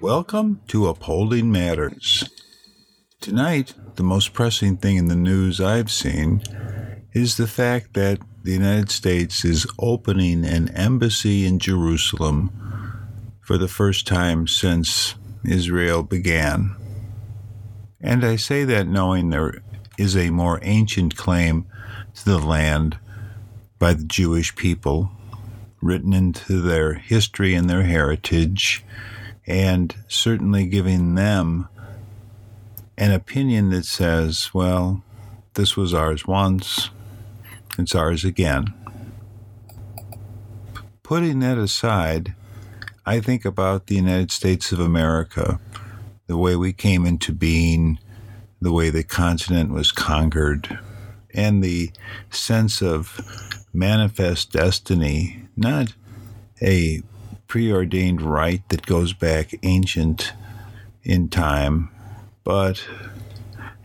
Welcome to Upholding Matters. Tonight, the most pressing thing in the news I've seen is the fact that the United States is opening an embassy in Jerusalem for the first time since Israel began. And I say that knowing there is a more ancient claim to the land by the Jewish people, written into their history and their heritage and certainly giving them an opinion that says, well, this was ours once, it's ours again. Putting that aside, I think about the United States of America, the way we came into being, the way the continent was conquered, and the sense of manifest destiny, not a preordained right that goes back ancient in time, but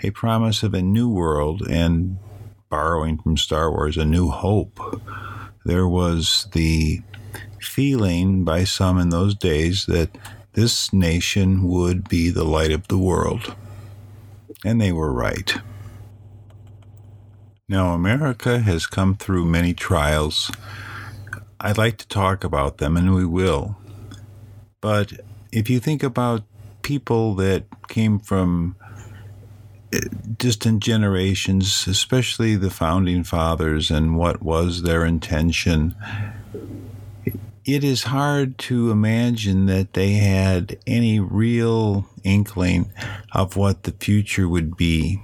a promise of a new world and borrowing from Star Wars, a new hope. There was the feeling by some in those days that this nation would be the light of the world. And they were right. Now, America has come through many trials I'd like to talk about them, and we will. But if you think about people that came from eh, distant generations, especially the founding fathers, and what was their intention, it is hard to imagine that they had any real inkling of what the future would be.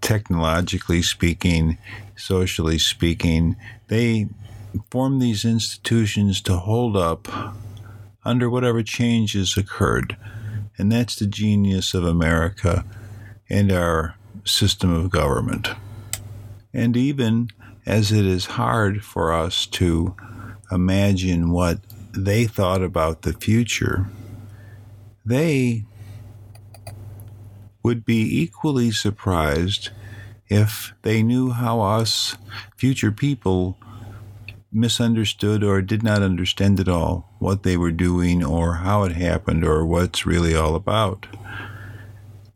Technologically speaking, socially speaking, they form these institutions to hold up under whatever changes occurred. And that's the genius of America and our system of government. And even as it is hard for us to imagine what they thought about the future, they would be equally surprised if they knew how us future people misunderstood or did not understand at all what they were doing or how it happened or what's really all about.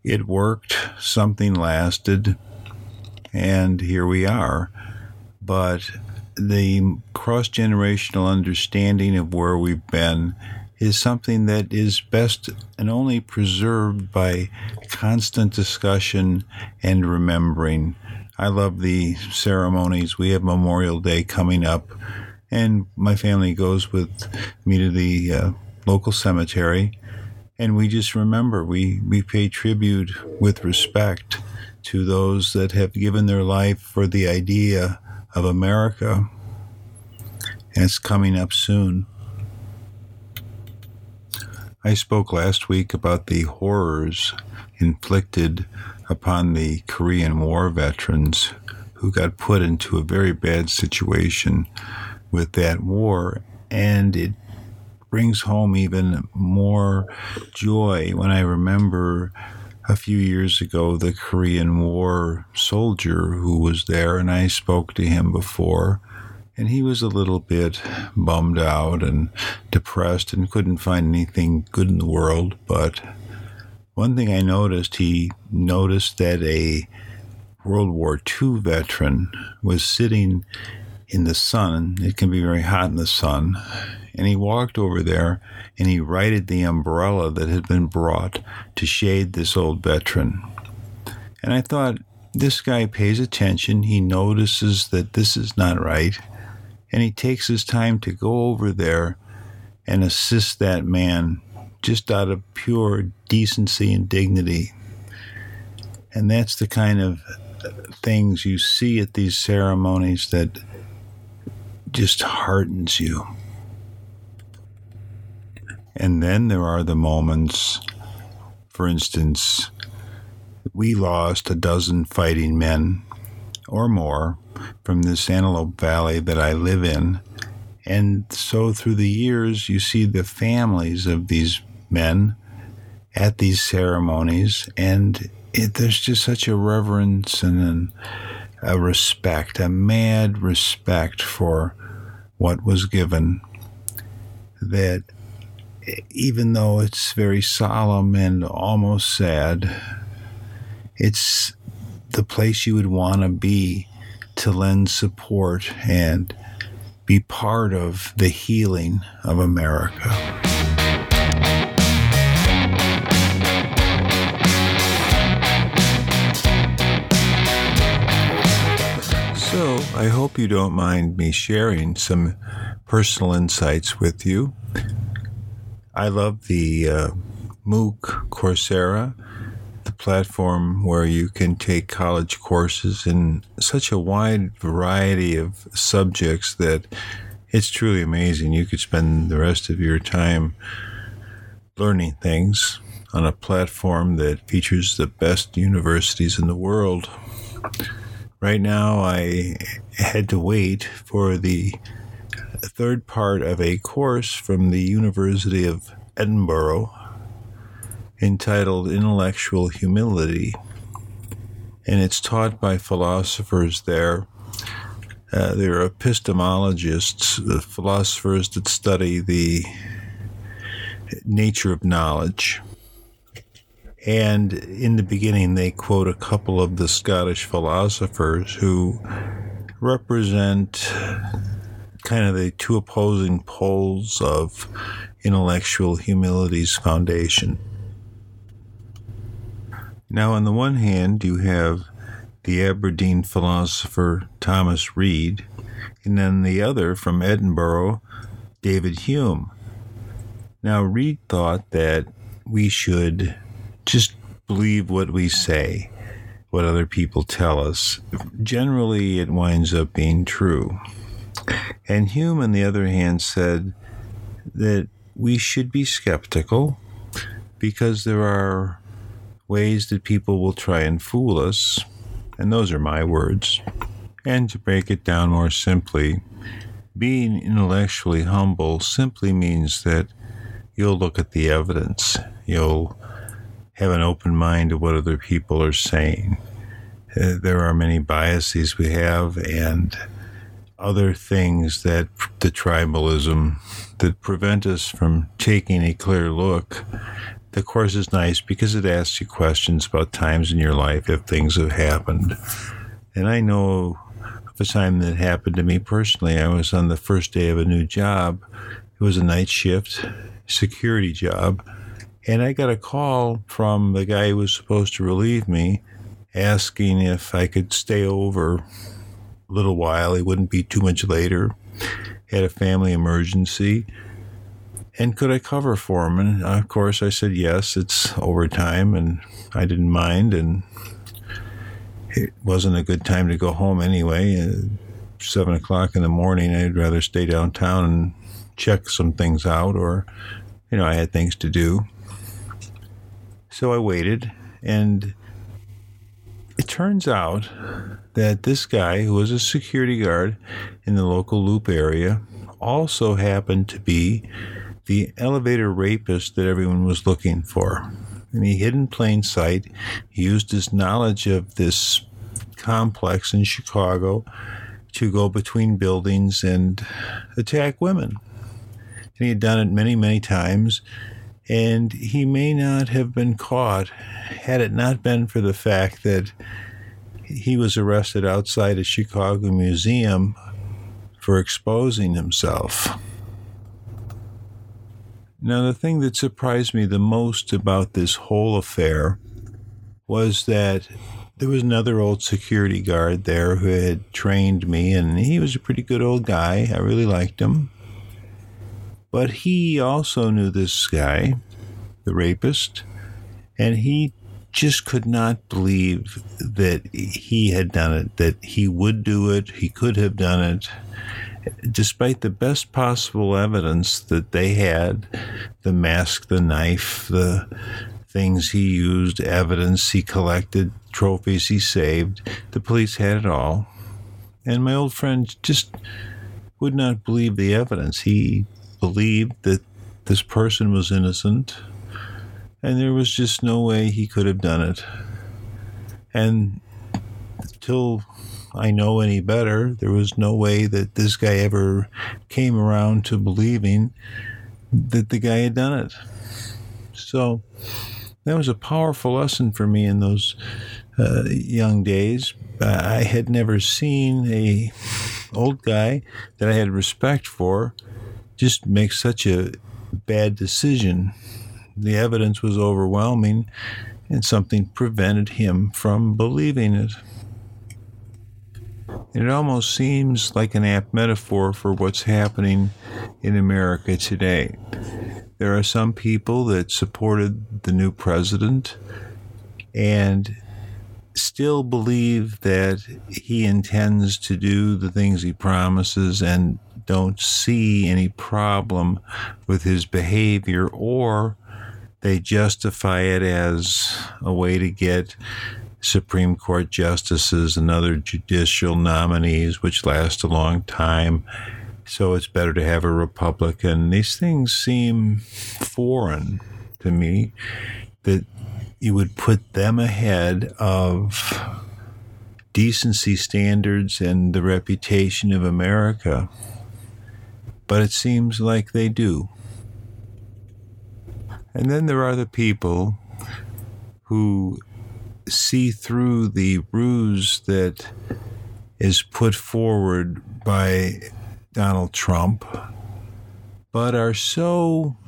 It worked, something lasted, and here we are. But the cross generational understanding of where we've been is something that is best and only preserved by constant discussion and remembering I love the ceremonies. We have Memorial Day coming up, and my family goes with me to the uh, local cemetery, and we just remember we, we pay tribute with respect to those that have given their life for the idea of America. And it's coming up soon. I spoke last week about the horrors inflicted upon the Korean War veterans who got put into a very bad situation with that war. And it brings home even more joy when I remember a few years ago the Korean War soldier who was there, and I spoke to him before. And he was a little bit bummed out and depressed and couldn't find anything good in the world, but one thing I noticed, he noticed that a World War II veteran was sitting in the sun. It can be very hot in the sun. And he walked over there and he righted the umbrella that had been brought to shade this old veteran. And I thought, this guy pays attention. He notices that this is not right. And he takes his time to go over there and assist that man just out of pure decency and dignity. And that's the kind of things you see at these ceremonies that just heartens you. And then there are the moments For instance, we lost a dozen fighting men or more from this Antelope Valley that I live in. And so through the years, you see the families of these men at these ceremonies, and it, there's just such a reverence and an, a respect, a mad respect for what was given that even though it's very solemn and almost sad, it's the place you would want to be to lend support and be part of the healing of America. I hope you don't mind me sharing some personal insights with you. I love the uh, MOOC Coursera the platform where you can take college courses in such a wide variety of subjects that it's truly amazing. You could spend the rest of your time learning things on a platform that features the best universities in the world. Right now, I had to wait for the third part of a course from the University of Edinburgh entitled Intellectual Humility, and it's taught by philosophers there. Uh, they're epistemologists, the philosophers that study the nature of knowledge. And in the beginning, they quote a couple of the Scottish philosophers who represent kind of the two opposing poles of intellectual humility's foundation. Now, on the one hand, you have the Aberdeen philosopher Thomas Reid, and then the other from Edinburgh, David Hume. Now, Reid thought that we should just believe what we say, what other people tell us. Generally, it winds up being true. And Hume, on the other hand, said that we should be skeptical because there are ways that people will try and fool us, and those are my words. And to break it down more simply, being intellectually humble simply means that you'll look at the evidence, you'll have an open mind to what other people are saying. Uh, there are many biases we have, and other things that the tribalism that prevent us from taking a clear look the course is nice because it asks you questions about times in your life if things have happened. And I know of a time that happened to me personally. I was on the first day of a new job. It was a night shift security job. And I got a call from the guy who was supposed to relieve me asking if I could stay over a little while. It wouldn't be too much later. Had a family emergency and could I cover for him? And of course, I said yes. It's overtime, and I didn't mind. And it wasn't a good time to go home anyway. Uh, seven o'clock in the morning, I'd rather stay downtown and check some things out, or you know, I had things to do. So I waited, and it turns out that this guy, who was a security guard in the local loop area, also happened to be the elevator rapist that everyone was looking for. And he hid in plain sight. He used his knowledge of this complex in Chicago to go between buildings and attack women. And he had done it many, many times. And he may not have been caught had it not been for the fact that he was arrested outside a Chicago museum for exposing himself. Now, the thing that surprised me the most about this whole affair was that there was another old security guard there who had trained me, and he was a pretty good old guy. I really liked him. But he also knew this guy, the rapist, and he just could not believe that he had done it, that he would do it, he could have done it despite the best possible evidence that they had the mask, the knife, the things he used, evidence he collected, trophies he saved. The police had it all. And my old friend just would not believe the evidence. He believed that this person was innocent, and there was just no way he could have done it. And till I know any better, there was no way that this guy ever came around to believing that the guy had done it. So that was a powerful lesson for me in those uh, young days. I had never seen a old guy that I had respect for just make such a bad decision. The evidence was overwhelming, and something prevented him from believing it. It almost seems like an apt metaphor for what's happening in America today. There are some people that supported the new president and still believe that he intends to do the things he promises and don't see any problem with his behavior, or they justify it as a way to get Supreme Court justices and other judicial nominees, which last a long time. So it's better to have a Republican. These things seem foreign to me that you would put them ahead of decency standards and the reputation of America. But it seems like they do. And then there are the people who see through the ruse that is put forward by Donald Trump, but are so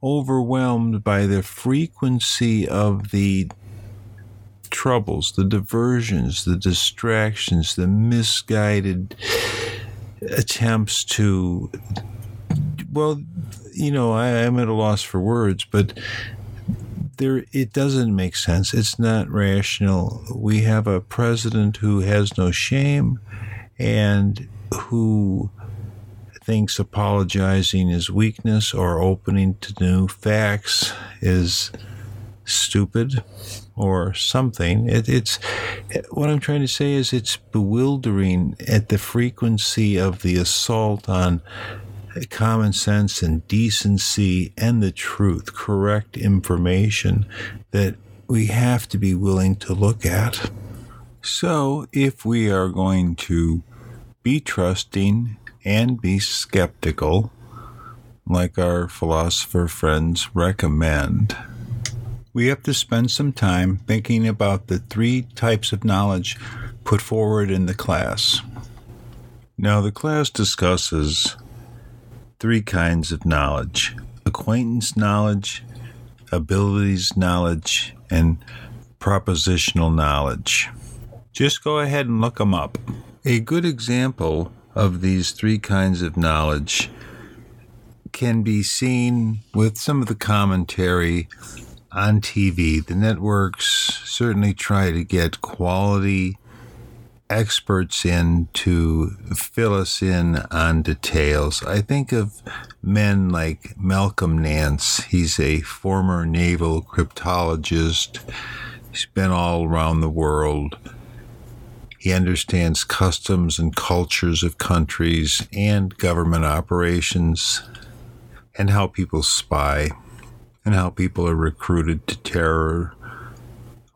overwhelmed by the frequency of the troubles, the diversions, the distractions, the misguided attempts to, well, you know, I, am at a loss for words, but there it doesn't make sense. It's not rational. We have a president who has no shame and who thinks apologizing is weakness or opening to new facts is stupid or something. It, it's what I'm trying to say is it's bewildering at the frequency of the assault on common sense and decency and the truth, correct information that we have to be willing to look at. So, if we are going to be trusting and be skeptical, like our philosopher friends recommend, we have to spend some time thinking about the three types of knowledge put forward in the class. Now, the class discusses three kinds of knowledge acquaintance knowledge, abilities knowledge, and propositional knowledge. Just go ahead and look them up. A good example of these three kinds of knowledge can be seen with some of the commentary on TV. The networks certainly try to get quality experts in to fill us in on details. I think of men like Malcolm Nance. He's a former naval cryptologist. He's been all around the world. He understands customs and cultures of countries and government operations and how people spy and how people are recruited to terror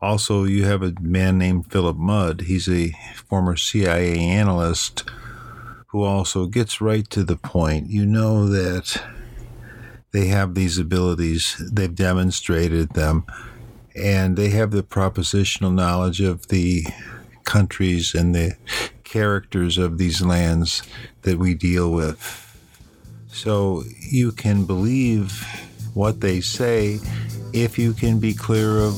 also, you have a man named Philip Mudd. He's a former CIA analyst who also gets right to the point. You know that they have these abilities, they've demonstrated them, and they have the propositional knowledge of the countries and the characters of these lands that we deal with. So you can believe what they say if you can be clear of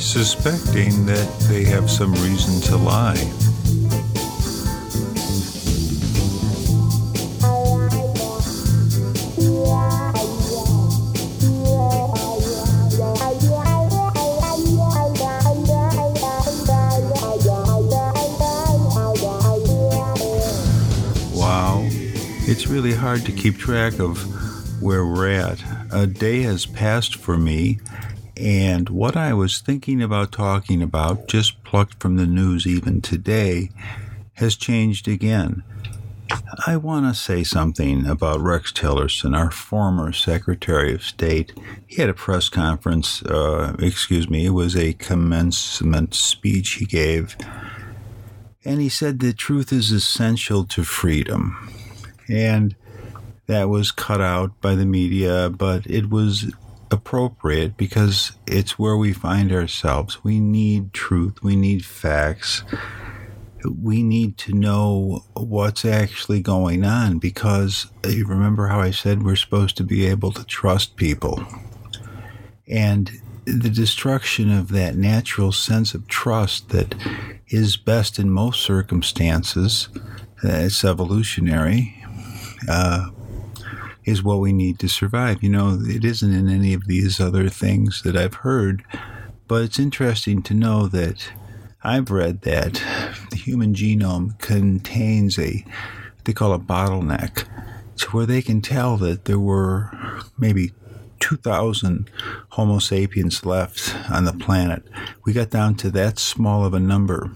suspecting that they have some reason to lie. Wow, it's really hard to keep track of where we're at. a day has passed for me, and what I was thinking about talking about, just plucked from the news even today, has changed again. I want to say something about Rex Tillerson, our former Secretary of State. He had a press conference, uh, excuse me, it was a commencement speech he gave, and he said that truth is essential to freedom. And that was cut out by the media, but it was appropriate because it's where we find ourselves. We need truth, we need facts we need to know what's actually going on because you remember how I said we're supposed to be able to trust people. And the destruction of that natural sense of trust that is best in most circumstances, uh, it's evolutionary, uh, is what we need to survive. You know, it isn't in any of these other things that I've heard, but it's interesting to know that I've read that the human genome contains a they call a bottleneck to where they can tell that there were maybe 2,000 Homo sapiens left on the planet. We got down to that small of a number.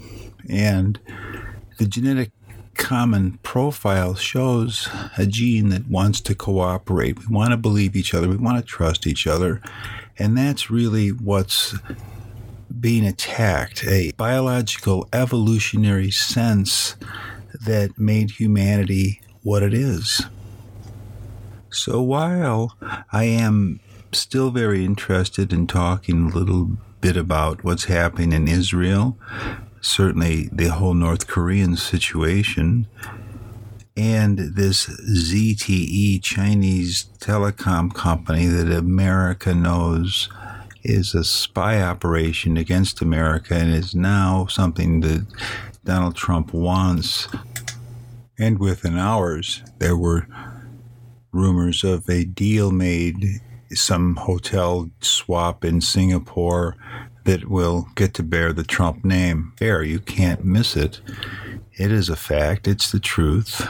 And the genetic common profile shows a gene that wants to cooperate. We want to believe each other. We want to trust each other. And that's really what's being attacked, a biological evolutionary sense that made humanity what it is. So while I am still very interested in talking a little bit about what's happening in Israel, certainly the whole North Korean situation, and this ZTE Chinese telecom company that America knows is a spy operation against America and is now something that Donald Trump wants. And within hours, there were rumors of a deal made, some hotel swap in Singapore that will get to bear the Trump name. Fair, you can't miss it. It is a fact, it's the truth.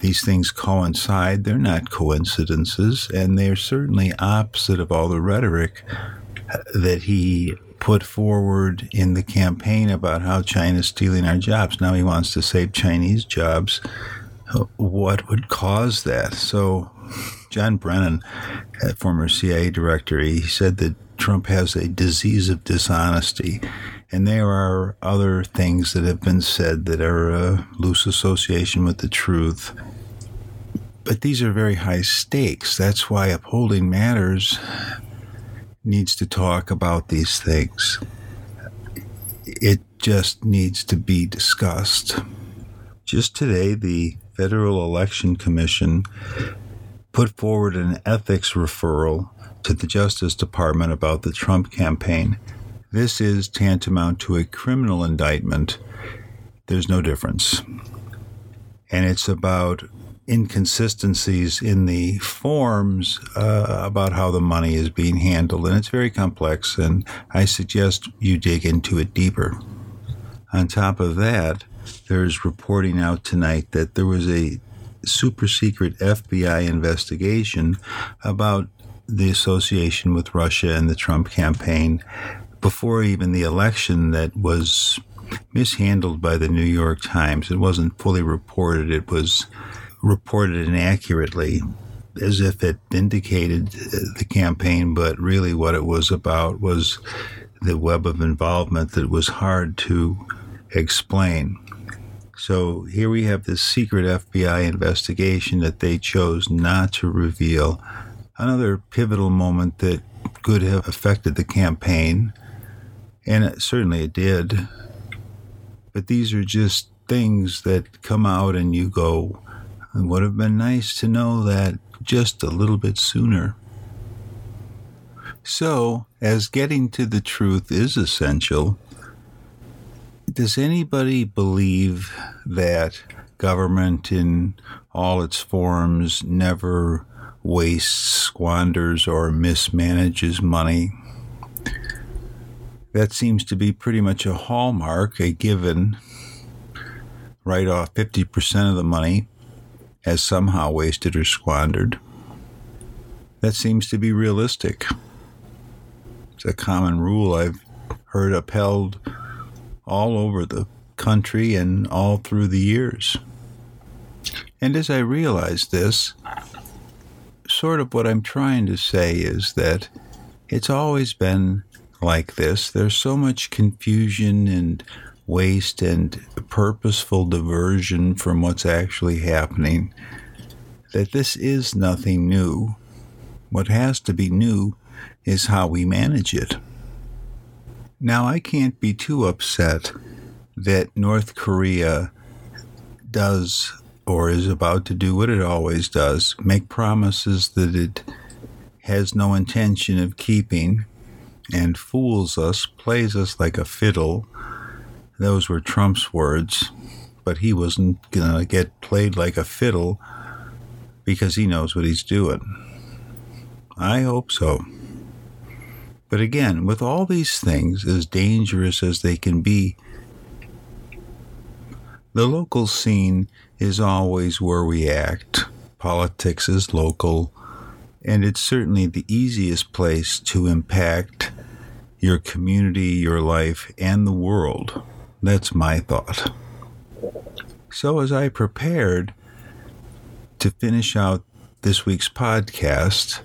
These things coincide, they're not coincidences, and they're certainly opposite of all the rhetoric that he put forward in the campaign about how China's stealing our jobs. Now he wants to save Chinese jobs. What would cause that? So, John Brennan, former CIA director, he said that Trump has a disease of dishonesty. And there are other things that have been said that are a loose association with the truth. But these are very high stakes. That's why upholding matters needs to talk about these things. It just needs to be discussed. Just today, the Federal Election Commission put forward an ethics referral to the Justice Department about the Trump campaign. This is tantamount to a criminal indictment. There's no difference. And it's about inconsistencies in the forms uh, about how the money is being handled. And it's very complex, and I suggest you dig into it deeper. On top of that, there's reporting out tonight that there was a super secret FBI investigation about the association with Russia and the Trump campaign before even the election that was mishandled by the New York Times. It wasn't fully reported. It was reported inaccurately as if it indicated uh, the campaign, but really what it was about was the web of involvement that was hard to explain. So here we have this secret FBI investigation that they chose not to reveal. Another pivotal moment that could have affected the campaign, and it, certainly it did. But these are just things that come out and you go, it would have been nice to know that just a little bit sooner. So, as getting to the truth is essential, does anybody believe that government in all its forms never wastes, squanders, or mismanages money? That seems to be pretty much a hallmark, a given. Write off 50% of the money as somehow wasted or squandered. that seems to be realistic. It's a common rule I've heard upheld all over the country and all through the years. And as I realize this, sort of what I'm trying to say is that it's always been like this. There's so much confusion and waste and purposeful diversion from what's actually happening that this is nothing new. What has to be new is how we manage it. Now, I can't be too upset that North Korea does or is about to do what it always does make promises that it has no intention of keeping and fools us, plays us like a fiddle. Those were Trump's words, but he wasn't going to get played like a fiddle because he knows what he's doing. I hope so. But again, with all these things, as dangerous as they can be, the local scene is always where we act. Politics is local, and it's certainly the easiest place to impact your community, your life, and the world. That's my thought. So, as I prepared to finish out this week's podcast,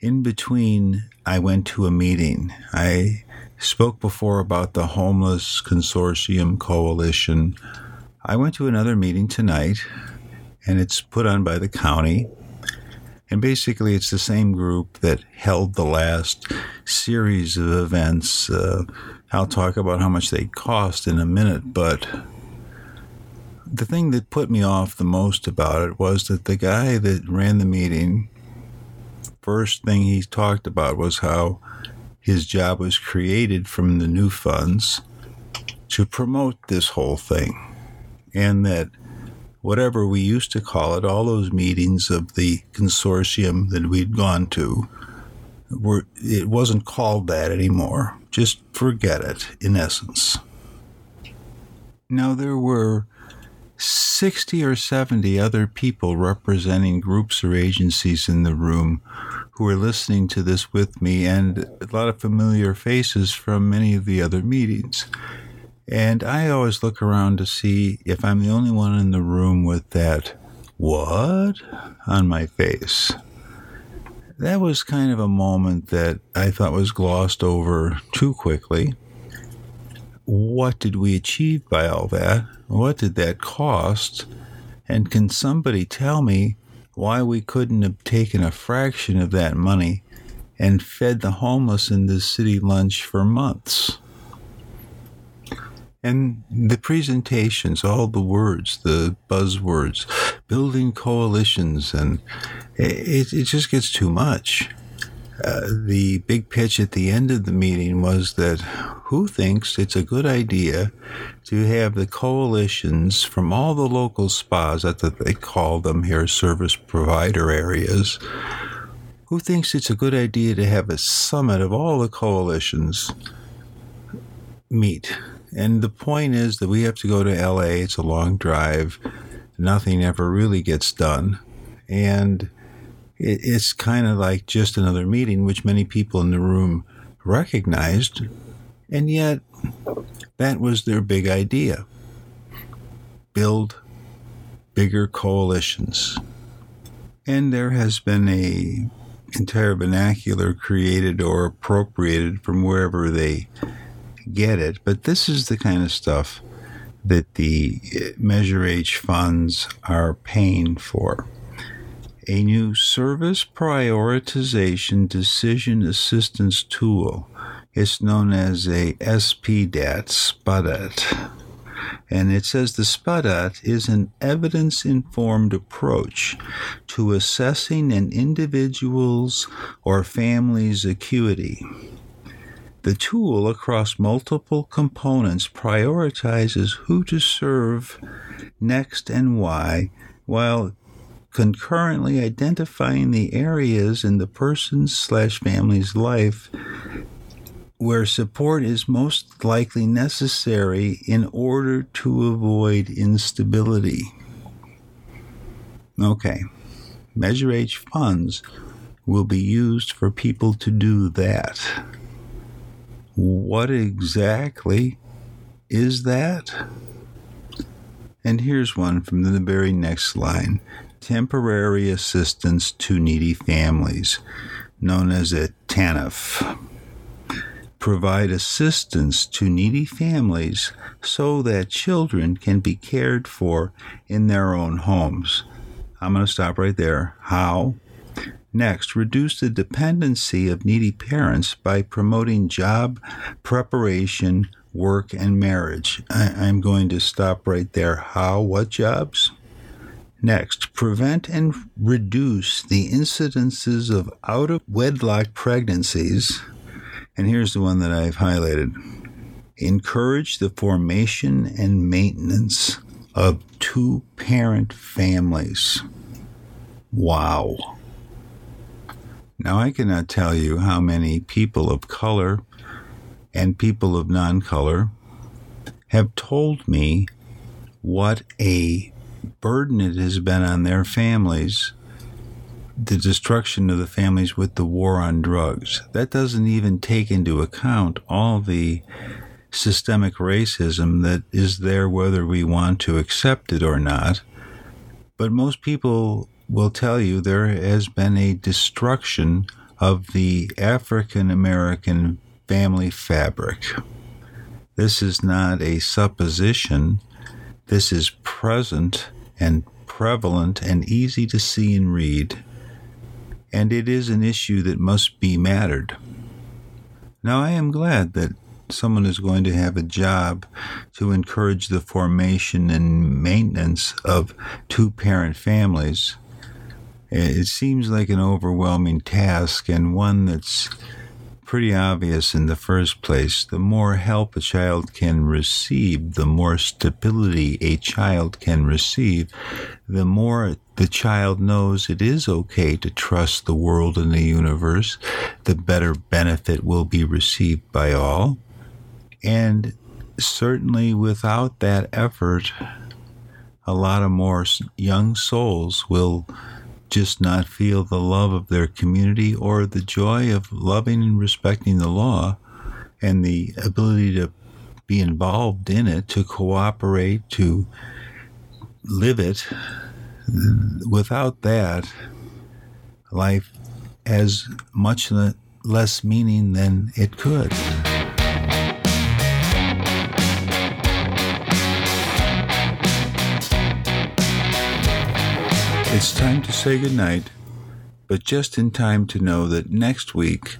in between, I went to a meeting. I spoke before about the Homeless Consortium Coalition. I went to another meeting tonight, and it's put on by the county. And basically, it's the same group that held the last series of events. Uh, I'll talk about how much they cost in a minute, but the thing that put me off the most about it was that the guy that ran the meeting, first thing he talked about was how his job was created from the new funds to promote this whole thing, and that whatever we used to call it, all those meetings of the consortium that we'd gone to, were it wasn't called that anymore. Just forget it, in essence. Now there were 60 or 70 other people representing groups or agencies in the room who were listening to this with me, and a lot of familiar faces from many of the other meetings. And I always look around to see if I'm the only one in the room with that what on my face. That was kind of a moment that I thought was glossed over too quickly. What did we achieve by all that? What did that cost? And can somebody tell me why we couldn't have taken a fraction of that money and fed the homeless in this city lunch for months? And the presentations, all the words, the buzzwords, building coalitions, and it, it just gets too much. Uh, the big pitch at the end of the meeting was that who thinks it's a good idea to have the coalitions from all the local spas, that's what they call them here, service provider areas, who thinks it's a good idea to have a summit of all the coalitions meet and the point is that we have to go to LA. It's a long drive. Nothing ever really gets done. And it, it's kind of like just another meeting, which many people in the room recognized. And yet, that was their big idea build bigger coalitions. And there has been a entire vernacular created or appropriated from wherever they get it, but this is the kind of stuff that the eh, Measure H funds are paying for. A new service prioritization decision assistance tool. It's known as a SPDAT, SPDAT. And it says the SPDAT is an evidence informed approach to assessing an individual's or family's acuity the tool across multiple components prioritizes who to serve next and why, while concurrently identifying the areas in the person's slash family's life where support is most likely necessary in order to avoid instability. Okay, Measure H funds will be used for people to do that. What exactly is that? And here's one from the very next line temporary assistance to needy families, known as a TANF. Provide assistance to needy families so that children can be cared for in their own homes. I'm going to stop right there. How? Next, reduce the dependency of needy parents by promoting job preparation, work, and marriage. I, am going to stop right there. How? What jobs? Next, prevent and reduce the incidences of out of wedlock pregnancies. And here's the one that I've highlighted encourage the formation and maintenance of two parent families. Wow. Now, I cannot tell you how many people of color and people of non color have told me what a burden it has been on their families the destruction of the families with the war on drugs. That doesn't even take into account all the systemic racism that is there, whether we want to accept it or not. But most people will tell you there has been a destruction of the African American family fabric. This is not a supposition. This is present and prevalent and easy to see and read. And it is an issue that must be mattered. Now, I am glad that someone is going to have a job to encourage the formation and maintenance of two parent families Eh, it seems like an overwhelming task and one that's pretty obvious in the first place. The more help a child can receive, the more stability a child can receive, the more the child knows it is okay to trust the world and the universe, the better benefit will be received by all. And certainly without that effort, a lot of more young souls will just not feel the love of their community or the joy of loving and respecting the law and the ability to be involved in it, to cooperate, to live it. Without that, life has much less meaning than it could. It's time to say goodnight, but just in time to know that next week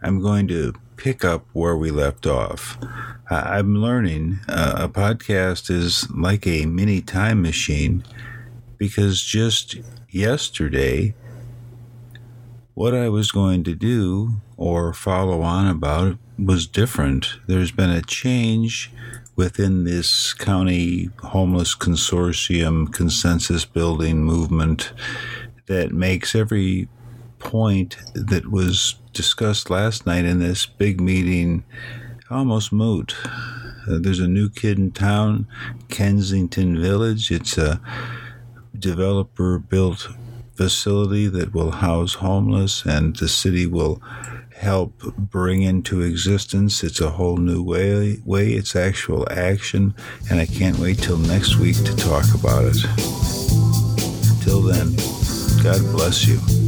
I'm going to pick up where we left off. I'm learning uh, a podcast is like a mini time machine because just yesterday, what I was going to do or follow on about was different. There's been a change within this county homeless consortium consensus building movement that makes every point that was discussed last night in this big meeting almost moot. Uh, there's a new kid in town, Kensington Village. It's a developer built facility that will house homeless, and the city will help bring into existence. It's a whole new way, way it's actual action, and I can't wait till next week to talk about it. Until then, God bless you.